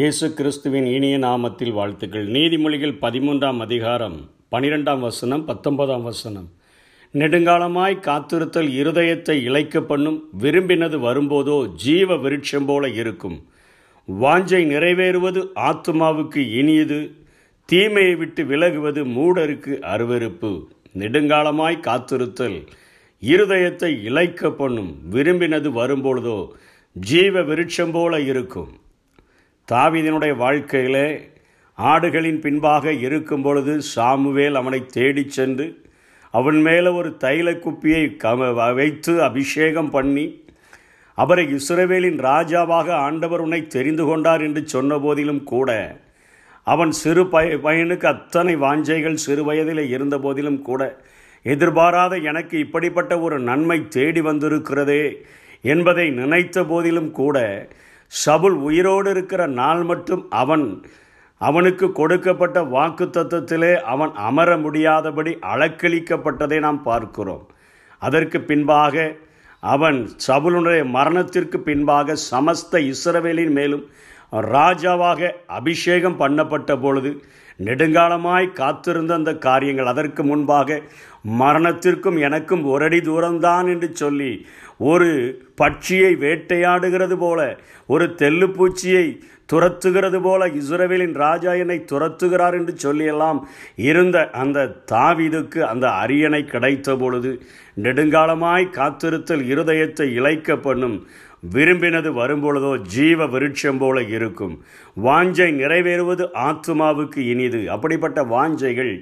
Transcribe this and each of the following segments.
இயேசு கிறிஸ்துவின் இனிய நாமத்தில் வாழ்த்துக்கள். நீதிமொழிகள் பதிமூன்றாம் அதிகாரம் பனிரெண்டாம் வசனம் பத்தொன்பதாம் வசனம். நெடுங்காலமாய் காத்திருத்தல் இருதயத்தை இழைக்க பண்ணும் விரும்பினது வரும்போதோ ஜீவ விருட்சம் போல இருக்கும். வாஞ்சை நிறைவேறுவது ஆத்துமாவுக்கு இனியது தீமையை விட்டு விலகுவது மூடருக்கு அருவருப்பு. நெடுங்காலமாய் காத்திருத்தல் இருதயத்தை இழைக்க பண்ணும் விரும்பினது வரும்பொழுதோ ஜீவ விருட்சம் போல இருக்கும். தாவீதினுடைய வாழ்க்கையிலே ஆடுகளின் பின்பாக இருக்கும் பொழுது சாமுவேல் அவனை தேடிச் சென்று அவன் மேலே ஒரு தைல குப்பியை கம வைத்து அபிஷேகம் பண்ணி அவரை இஸ்ரவேலின் ராஜாவாக ஆண்டவர் உன்னை தெரிந்து கொண்டார் என்று சொன்ன போதிலும் கூட அவன் சிறு பய பையனுக்கு அத்தனை வாஞ்சைகள் சிறு வயதில் இருந்த போதிலும் கூட எதிர்பாராத எனக்கு இப்படிப்பட்ட ஒரு நன்மை தேடி வந்திருக்கிறதே என்பதை நினைத்த போதிலும் கூட சபுல் உயிரோடு இருக்கிற நாள் மட்டும் அவன் அவனுக்கு கொடுக்கப்பட்ட வாக்கு தத்துவத்திலே அவன் அமர முடியாதபடி அளக்களிக்கப்பட்டதை நாம் பார்க்கிறோம். அதற்கு பின்பாக அவன் சபுலுடைய மரணத்திற்கு பின்பாக சமஸ்த இஸ்ரவேலின் மேலும் ராஜாவாக அபிஷேகம் பண்ணப்பட்ட பொழுது நெடுங்காலமாய் காத்திருந்த அந்த காரியங்கள் அதற்கு முன்பாக மரணத்திற்கும் எனக்கும் ஒரு அடி தூரம்தான் என்று சொல்லி ஒரு பட்சியை வேட்டையாடுகிறது போல ஒரு தெல்லுப்பூச்சியை துரத்துகிறது போல இஸ்ரவேலின் ராஜா என்னை துரத்துகிறார் என்று சொல்லியெல்லாம் இருந்த அந்த தாவிதுக்கு அந்த அரியணை கிடைத்த பொழுது நெடுங்காலமாய் காத்திருத்தல் இருதயத்தை இழைக்க பண்ணும் விரும்பினது வரும்பொழுதோ ஜீவ விருட்சம் போல இருக்கும். வாஞ்சை நிறைவேறுவது ஆத்துமாவுக்கு இனிது. அப்படிப்பட்ட வாஞ்சைகள்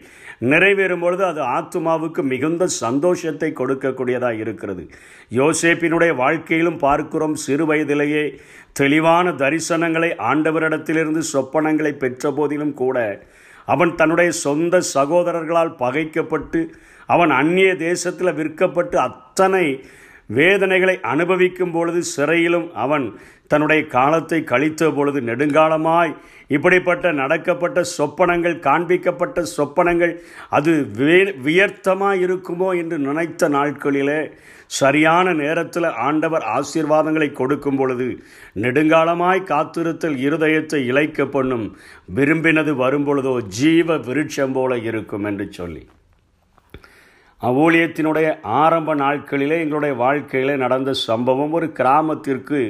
நிறைவேறும் பொழுது அது ஆத்துமாவுக்கு மிகுந்த சந்தோஷத்தை கொடுக்கக்கூடியதாக இருக்கிறது. யோசேப்பினுடைய வாழ்க்கையிலும் பார்க்கிறோம் சிறு வயதிலேயே தெளிவான தரிசனங்களை ஆண்டவரிடத்திலிருந்து சொப்பனங்களை பெற்ற போதிலும் கூட அவன் தன்னுடைய சொந்த சகோதரர்களால் பகைக்கப்பட்டு அவன் அந்நிய தேசத்தில் விற்கப்பட்டு அத்தனை வேதனைகளை அனுபவிக்கும் பொழுது சிறையிலும் அவன் தன்னுடைய காலத்தை கழித்த பொழுது நெடுங்காலமாய் இப்படிப்பட்ட நடக்கப்பட்ட சொப்பனங்கள் காண்பிக்கப்பட்ட சொப்பனங்கள் அது வியர்த்தமாக இருக்குமோ என்று நினைத்த நாட்களிலே சரியான நேரத்தில் ஆண்டவர் ஆசீர்வாதங்களை கொடுக்கும் பொழுது நெடுங்காலமாய் காத்திருத்தல் இருதயத்தை இழைக்க பண்ணும் விரும்பினது வரும்பொழுதோ ஜீவ விருட்சம் போல இருக்கும் என்று சொல்லி. ஊழியத்தினுடைய ஆரம்ப நாட்களிலே எங்களுடைய வாழ்க்கையிலே நடந்த சம்பவம். ஒரு கிராமத்திற்கு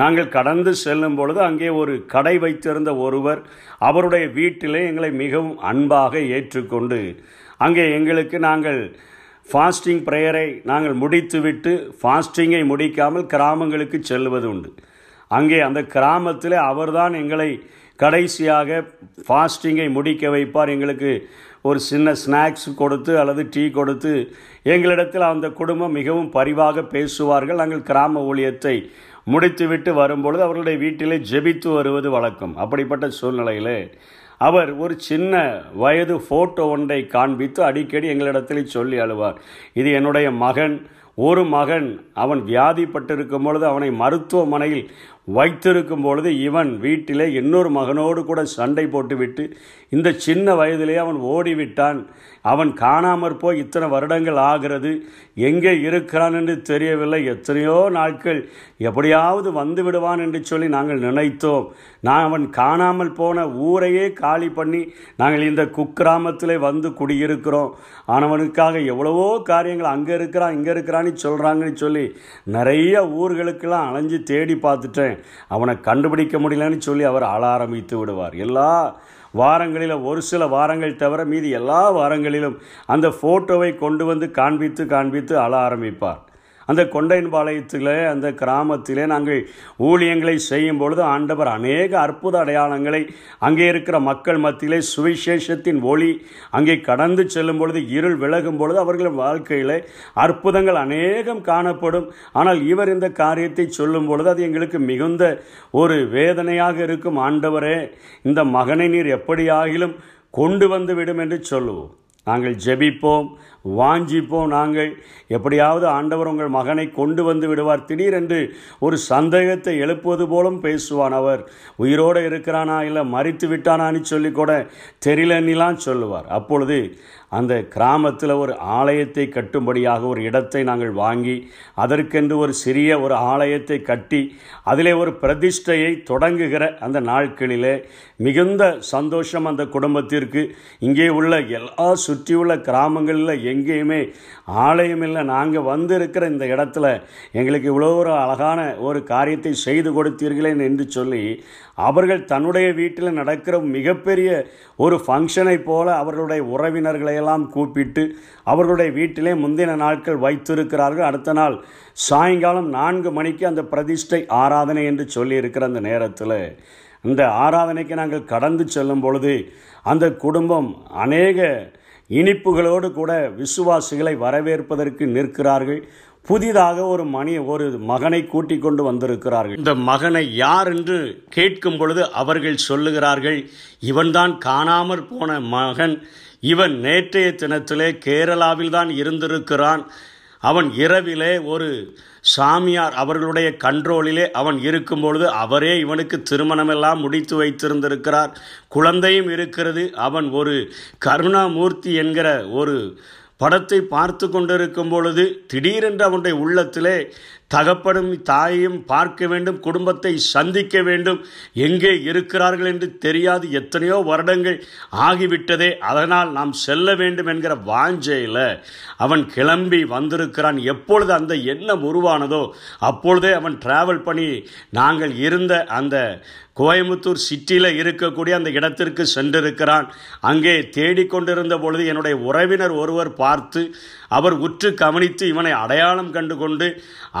நாங்கள் கடந்து செல்லும் பொழுது அங்கே ஒரு கடை வைத்திருந்த ஒருவர் அவருடைய வீட்டிலே எங்களை மிகவும் அன்பாக ஏற்றுக்கொண்டு அங்கே எங்களுக்கு நாங்கள் ஃபாஸ்டிங் ப்ரேயரை நாங்கள் முடித்துவிட்டு ஃபாஸ்டிங்கை முடிக்காமல் கிராமங்களுக்கு செல்வது உண்டு. அங்கே அந்த கிராமத்தில் அவர்தான் எங்களை கடைசியாக ஃபாஸ்டிங்கை முடிக்க வைப்பார். எங்களுக்கு ஒரு சின்ன ஸ்நாக்ஸ் கொடுத்து அல்லது டீ கொடுத்து எங்களிடத்தில் அந்த குடும்பம் மிகவும் பரிவாக பேசுவார்கள். நாங்கள் கிராம ஊழியத்தை முடித்துவிட்டு வரும்பொழுது அவர்களுடைய வீட்டிலே ஜெபித்து வருவது வழக்கம். அப்படிப்பட்ட சூழ்நிலையில் அவர் ஒரு சின்ன வயது ஃபோட்டோ ஒன்றை காண்பித்து அடிக்கடி எங்களிடத்தில் சொல்லி அழுவார். இது என்னுடைய மகன். ஒரு மகன். அவன் வியாதிப்பட்டிருக்கும் பொழுது அவனை மருத்துவமனையில் வைத்திருக்கும் பொழுது இவன் வீட்டிலே இன்னொரு மகனோடு கூட சண்டை போட்டுவிட்டு இந்த சின்ன வயதிலே அவன் ஓடிவிட்டான். அவன் காணாமற் போய் இத்தனை வருடங்கள் ஆகிறது எங்கே இருக்கிறான் என்று தெரியவில்லை. எத்தனையோ நாட்கள் எப்படியாவது வந்து விடுவான் என்று சொல்லி நாங்கள் நினைத்தோம். நான் அவன் காணாமல் போன ஊரையே காலி பண்ணி நாங்கள் இந்த குக்கிராமத்தில் வந்து குடியிருக்கிறோம். ஆனவனுக்காக எவ்வளவோ காரியங்கள் அங்கே இருக்கிறான் இங்கே இருக்கிறான்னு சொல்கிறாங்கன்னு சொல்லி நிறைய ஊர்களுக்கெல்லாம் அலைஞ்சு தேடி பார்த்துட்டேன். அவனை கண்டுபிடிக்க முடியலன்னு சொல்லி அவர் ஆள ஆரம்பித்து விடுவார். எல்லா வாரங்களில் ஒரு சில வாரங்கள் தவிர மீதி எல்லா வாரங்களிலும் அந்த ஃபோட்டோவை கொண்டு வந்து காண்பித்து காண்பித்து அழ ஆரம்பிப்பார். அந்த கொண்டையன்பாளையத்தில் அந்த கிராமத்திலே நாங்கள் ஊழியங்களை செய்யும் பொழுது ஆண்டவர் அநேக அற்புத அடையாளங்களை அங்கே இருக்கிற மக்கள் மத்தியிலே சுவிசேஷத்தின் ஒளி அங்கே கடந்து செல்லும் பொழுது இருள் விலகும் பொழுது அவர்களின் வாழ்க்கையில் அற்புதங்கள் அநேகம் காணப்படும். ஆனால் இவர் இந்த காரியத்தை சொல்லும் பொழுது அது எங்களுக்கு மிகுந்த ஒரு வேதனையாக இருக்கும். ஆண்டவரே இந்த மகனை நீர் எப்படியாகிலும் கொண்டு வந்து விடும் என்று சொல்லுவோம். நாங்கள் ஜெபிப்போம் வாஞ்சிப்போம் நாங்கள். எப்படியாவது ஆண்டவர் உங்கள் மகனை கொண்டு வந்து விடுவார். திடீரென்று ஒரு சந்தேகத்தை எழுப்புவது போலும் பேசுவான் அவர். உயிரோடு இருக்கிறானா இல்லை மறித்து விட்டானான்னு சொல்லி கூட தெரியலன்னிலாம் சொல்லுவார். அப்பொழுது அந்த கிராமத்தில் ஒரு ஆலயத்தை கட்டும்படியாக ஒரு இடத்தை நாங்கள் வாங்கி அதற்கென்று ஒரு சிறிய ஒரு ஆலயத்தை கட்டி அதிலே ஒரு பிரதிஷ்டையை தொடங்குகிற அந்த நாட்களிலே மிகுந்த சந்தோஷம் அந்த குடும்பத்திற்கு. இங்கே உள்ள எல்லா சுற்றியுள்ள கிராமங்களில் எங்கேயுமே ஆலயம் இல்லை. நாங்கள் வந்திருக்கிற இந்த இடத்துல எங்களுக்கு இவ்வளோ ஒரு அழகான ஒரு காரியத்தை செய்து கொடுத்தீர்களேன் என்று சொல்லி அவர்கள் தன்னுடைய வீட்டில் நடக்கிற மிகப்பெரிய ஒரு ஃபங்க்ஷனை போல அவர்களுடைய உறவினர்களை எல்லாம் கூப்பிட்டு அவர்களுடைய வீட்டிலே முந்தின நாட்கள் வைத்திருக்கிறார்கள். அடுத்த நாள் சாயங்காலம் நான்கு மணிக்கு அந்த பிரதிஷ்டை ஆராதனை என்று சொல்லியிருக்கிற அந்த நேரத்தில் இந்த ஆராதனைக்கு நாங்கள் கடந்து செல்லும் பொழுது அந்த குடும்பம் அநேக இனிப்புகளோடு கூட விசுவாசிகளை வரவேற்பதற்கு நிற்கிறார்கள். புதிதாக ஒரு மணி ஒரு மகனை கூட்டிக் கொண்டு வந்திருக்கிறார்கள். இந்த மகனை யார் என்று கேட்கும் பொழுது அவர்கள் சொல்லுகிறார்கள் இவன்தான் காணாமற் போன மகன். இவன் நேற்றைய தினத்திலே கேரளாவில் தான் இருந்திருக்கிறான். அவன் இரவிலே ஒரு சாமியார் அவர்களுடைய கண்ட்ரோலிலே அவன் இருக்கும் பொழுது அவரே இவனுக்கு திருமணமெல்லாம் முடித்து வைத்திருந்திருக்கிறார். குழந்தையும் இருக்கிறது. அவன் ஒரு கருணாமூர்த்தி என்கிற ஒரு படத்தை பார்த்து கொண்டிருக்கும் பொழுது திடீரென்று அவனுடைய உள்ளத்திலே தகப்படும் தாயையும் பார்க்க வேண்டும் குடும்பத்தை சந்திக்க வேண்டும். எங்கே இருக்கிறார்கள் என்று தெரியாது. எத்தனையோ வருடங்கள் ஆகிவிட்டதே. அதனால் நாம் செல்ல வேண்டும் என்கிற வாஞ்சையில் அவன் கிளம்பி வந்திருக்கிறான். எப்பொழுது அந்த எண்ணம் உருவானதோ அப்பொழுதே அவன் டிராவல் பண்ணி நாங்கள் இருந்த அந்த கோயம்புத்தூர் சிட்டியில் இருக்கக்கூடிய அந்த இடத்திற்கு சென்றிருக்கிறான். அங்கே தேடிக்கொண்டிருந்த பொழுது என்னுடைய உறவினர் ஒருவர் பார்த்து அவர் உற்று கவனித்து இவனை அடையாளம் கண்டு கொண்டு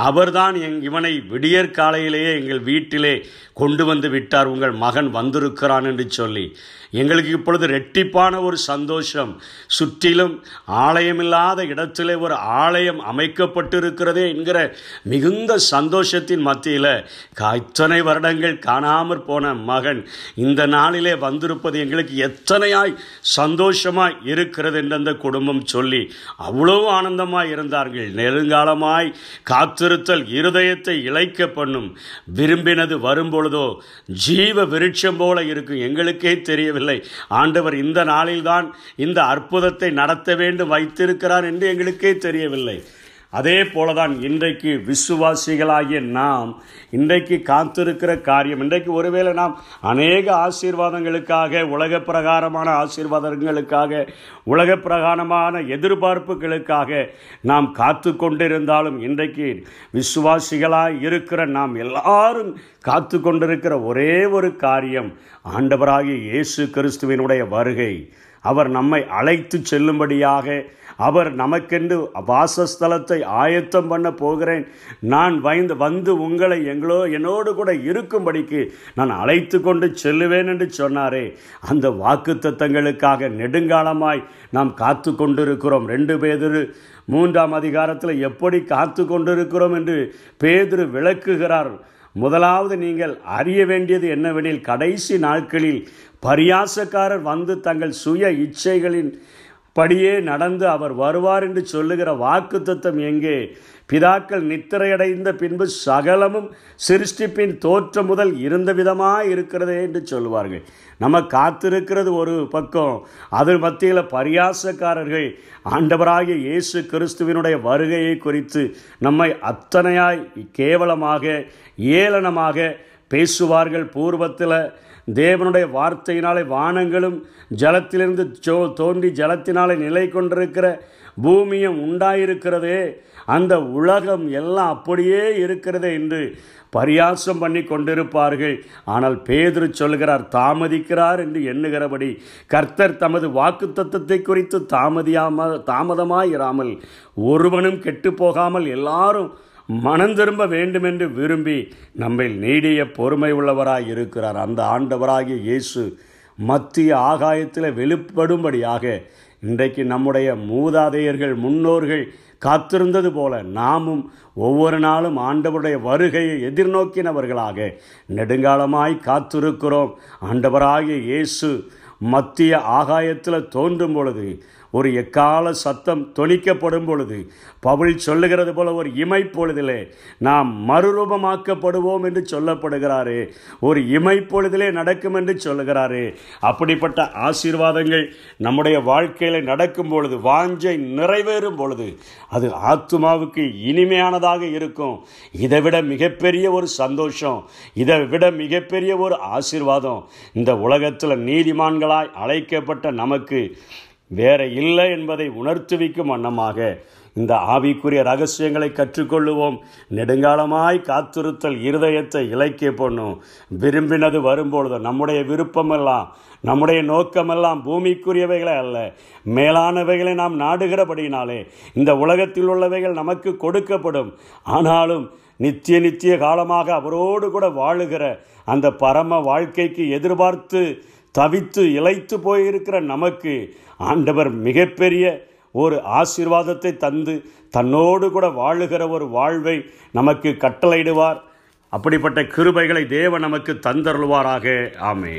அவர்தான் எங் இவனை விடியற் காலையிலேயே எங்கள் வீட்டிலே கொண்டு வந்து விட்டார். உங்கள் மகன் வந்திருக்கிறான் என்று சொல்லி. எங்களுக்கு இப்பொழுது ரெட்டிப்பான ஒரு சந்தோஷம். சுற்றிலும் ஆலயமில்லாத இடத்திலே ஒரு ஆலயம் அமைக்கப்பட்டிருக்கிறதே என்கிற மிகுந்த சந்தோஷத்தின் மத்தியில் இத்தனை வருடங்கள் காணாமற் போன மகன் இந்த நாளிலே வந்திருப்பது எங்களுக்கு எத்தனையாய் சந்தோஷமாய் இருக்கிறது என்று அந்த குடும்பம் சொல்லி அவ்வளோ ஆனந்தமாய் இருந்தார்கள். நெருங்காலமாய் காத்திருத்தல் இருதயத்தை இழைக்க பண்ணும் விரும்பினது வரும்பொழுதோ ஜீவ விருட்சம் போல இருக்கும். எங்களுக்கே தெரியவில்லை. ஆண்டவர் இந்த நாளில்தான் இந்த அற்புதத்தை நடத்த வேண்டும் வைத்திருக்கிறார் என்று எங்களுக்கே தெரியவில்லை. அதே போலதான் இன்றைக்கு விசுவாசிகளாகிய நாம் இன்றைக்கு காத்திருக்கிற காரியம் இன்றைக்கு ஒருவேளை நாம் அநேக ஆசீர்வாதங்களுக்காக உலக பிரகாரமான ஆசீர்வாதங்களுக்காக உலக பிரகாரமான எதிர்பார்ப்புகளுக்காக நாம் காத்து கொண்டிருந்தாலும் இன்றைக்கு விசுவாசிகளாக இருக்கிற நாம் எல்லாரும் காத்து கொண்டிருக்கிற ஒரே ஒரு காரியம் ஆண்டவராகிய இயேசு கிறிஸ்துவினுடைய வருகை. அவர் நம்மை அழைத்து செல்லும்படியாக அவர் நமக்கென்று வாசஸ்தலத்தை ஆயத்தம் பண்ண போகிறேன். நான் வைந்து வந்து உங்களை எங்களோ என்னோடு கூட இருக்கும்படிக்கு நான் அழைத்து கொண்டு செல்லுவேன் என்று சொன்னாரே. அந்த வாக்கு தத்தங்களுக்காக நெடுங்காலமாய் நாம் காத்து கொண்டிருக்கிறோம். ரெண்டு பேதிரு மூன்றாம் அதிகாரத்தில் எப்படி காத்து கொண்டிருக்கிறோம் என்று பேதிரு விளக்குகிறார். முதலாவது நீங்கள் அறிய வேண்டியது என்னவெனில் கடைசி நாட்களில் பரியாசக்காரர் வந்து தங்கள் சுய இச்சைகளின் படியே நடந்து அவர் வருவார் என்று சொல்லுகிற வாக்கு தத்துவம் எங்கே? பிதாக்கள் நித்திரையடைந்த பின்பு சகலமும் சிருஷ்டிப்பின் தோற்றம் முதல் இருந்த விதமாக இருக்கிறதே என்று சொல்லுவார்கள். நம்ம காத்திருக்கிறது ஒரு பக்கம். அது மத்தியில் பரியாசக்காரர்கள் ஆண்டவராகிய இயேசு கிறிஸ்துவினுடைய வருகையை குறித்து நம்மை அத்தனையாய் கேவலமாக ஏளனமாக பேசுவார்கள். பூர்வத்தில் தேவனுடைய வார்த்தையினாலே வானங்களும் ஜலத்திலிருந்து ஜோ தோன்றி ஜலத்தினாலே நிலை கொண்டிருக்கிற பூமியும் உண்டாயிருக்கிறதே அந்த உலகம் எல்லாம் அப்படியே இருக்கிறதே என்று பரியாசம் பண்ணி கொண்டிருப்பார்கள். ஆனால் பேதுரு சொல்கிறார் தாமதிக்கிறார் என்று எண்ணுகிறபடி கர்த்தர் தமது வாக்கு தத்துவத்தை குறித்து தாமதியாம தாமதமாயிராமல் ஒருவனும் கெட்டு போகாமல் எல்லாரும் மனம் திரும்ப வேண்டுமென்று விரும்பி நம்மை நீடிய பொறுமை உள்ளவராய் இருக்கிறார். அந்த ஆண்டவராகிய இயேசு மத்திய ஆகாயத்தில் வெளிப்படும்படியாக இன்றைக்கு நம்முடைய மூதாதையர்கள் முன்னோர்கள் காத்திருந்தது போல நாமும் ஒவ்வொரு நாளும் ஆண்டவருடைய வருகையை எதிர்நோக்கினவர்களாக நெடுங்காலமாய் காத்திருக்கிறோம். ஆண்டவராகிய இயேசு மத்திய ஆகாயத்தில் தோன்றும் பொழுது ஒரு எக்கால சத்தம் தொனிக்கப்படும் பொழுது பவுல் சொல்லுகிறது போல ஒரு இமைப்பொழுதிலே நாம் மறுரூபமாக்கப்படுவோம் என்று சொல்லப்படுகிறாரு. ஒரு இமைப்பொழுதிலே நடக்கும் என்று சொல்லுகிறாரு. அப்படிப்பட்ட ஆசீர்வாதங்கள் நம்முடைய வாழ்க்கையில் நடக்கும் பொழுது வாஞ்சை நிறைவேறும் பொழுது அது ஆத்மாவுக்கு இனிமையானதாக இருக்கும். இதை விட மிகப்பெரிய ஒரு சந்தோஷம் இதை விட மிகப்பெரிய ஒரு ஆசீர்வாதம் இந்த உலகத்தில் நீதிமான்களாய் அழைக்கப்பட்ட நமக்கு வேற இல்லை என்பதை உணர்த்துவிக்கும் வண்ணமாக இந்த ஆவிக்குரிய ரகசியங்களை கற்றுக்கொள்ளுவோம். நெடுங்காலமாய் காத்திருத்தல் இருதயத்தை இலக்கிய பண்ணும் விரும்பினது வரும்பொழுது நம்முடைய விருப்பமெல்லாம் நம்முடைய நோக்கமெல்லாம் பூமிக்குரியவைகளே அல்ல. மேலானவைகளை நாம் நாடுகிறபடினாலே இந்த உலகத்தில் உள்ளவைகள் நமக்கு கொடுக்கப்படும். ஆனாலும் நித்திய நித்திய காலமாக அவரோடு கூட வாழுகிற அந்த பரம வாழ்க்கைக்கு எதிர்பார்த்து தவித்து இழைத்து போயிருக்கிற நமக்கு ஆண்டவர் மிகப்பெரிய ஒரு ஆசீர்வாதத்தை தந்து தன்னோடு கூட வாழுகிற ஒரு வாழ்வை நமக்கு கட்டளையிடுவார். அப்படிப்பட்ட கிருபைகளை தேவன் நமக்கு தந்தருள்வாராக. ஆமே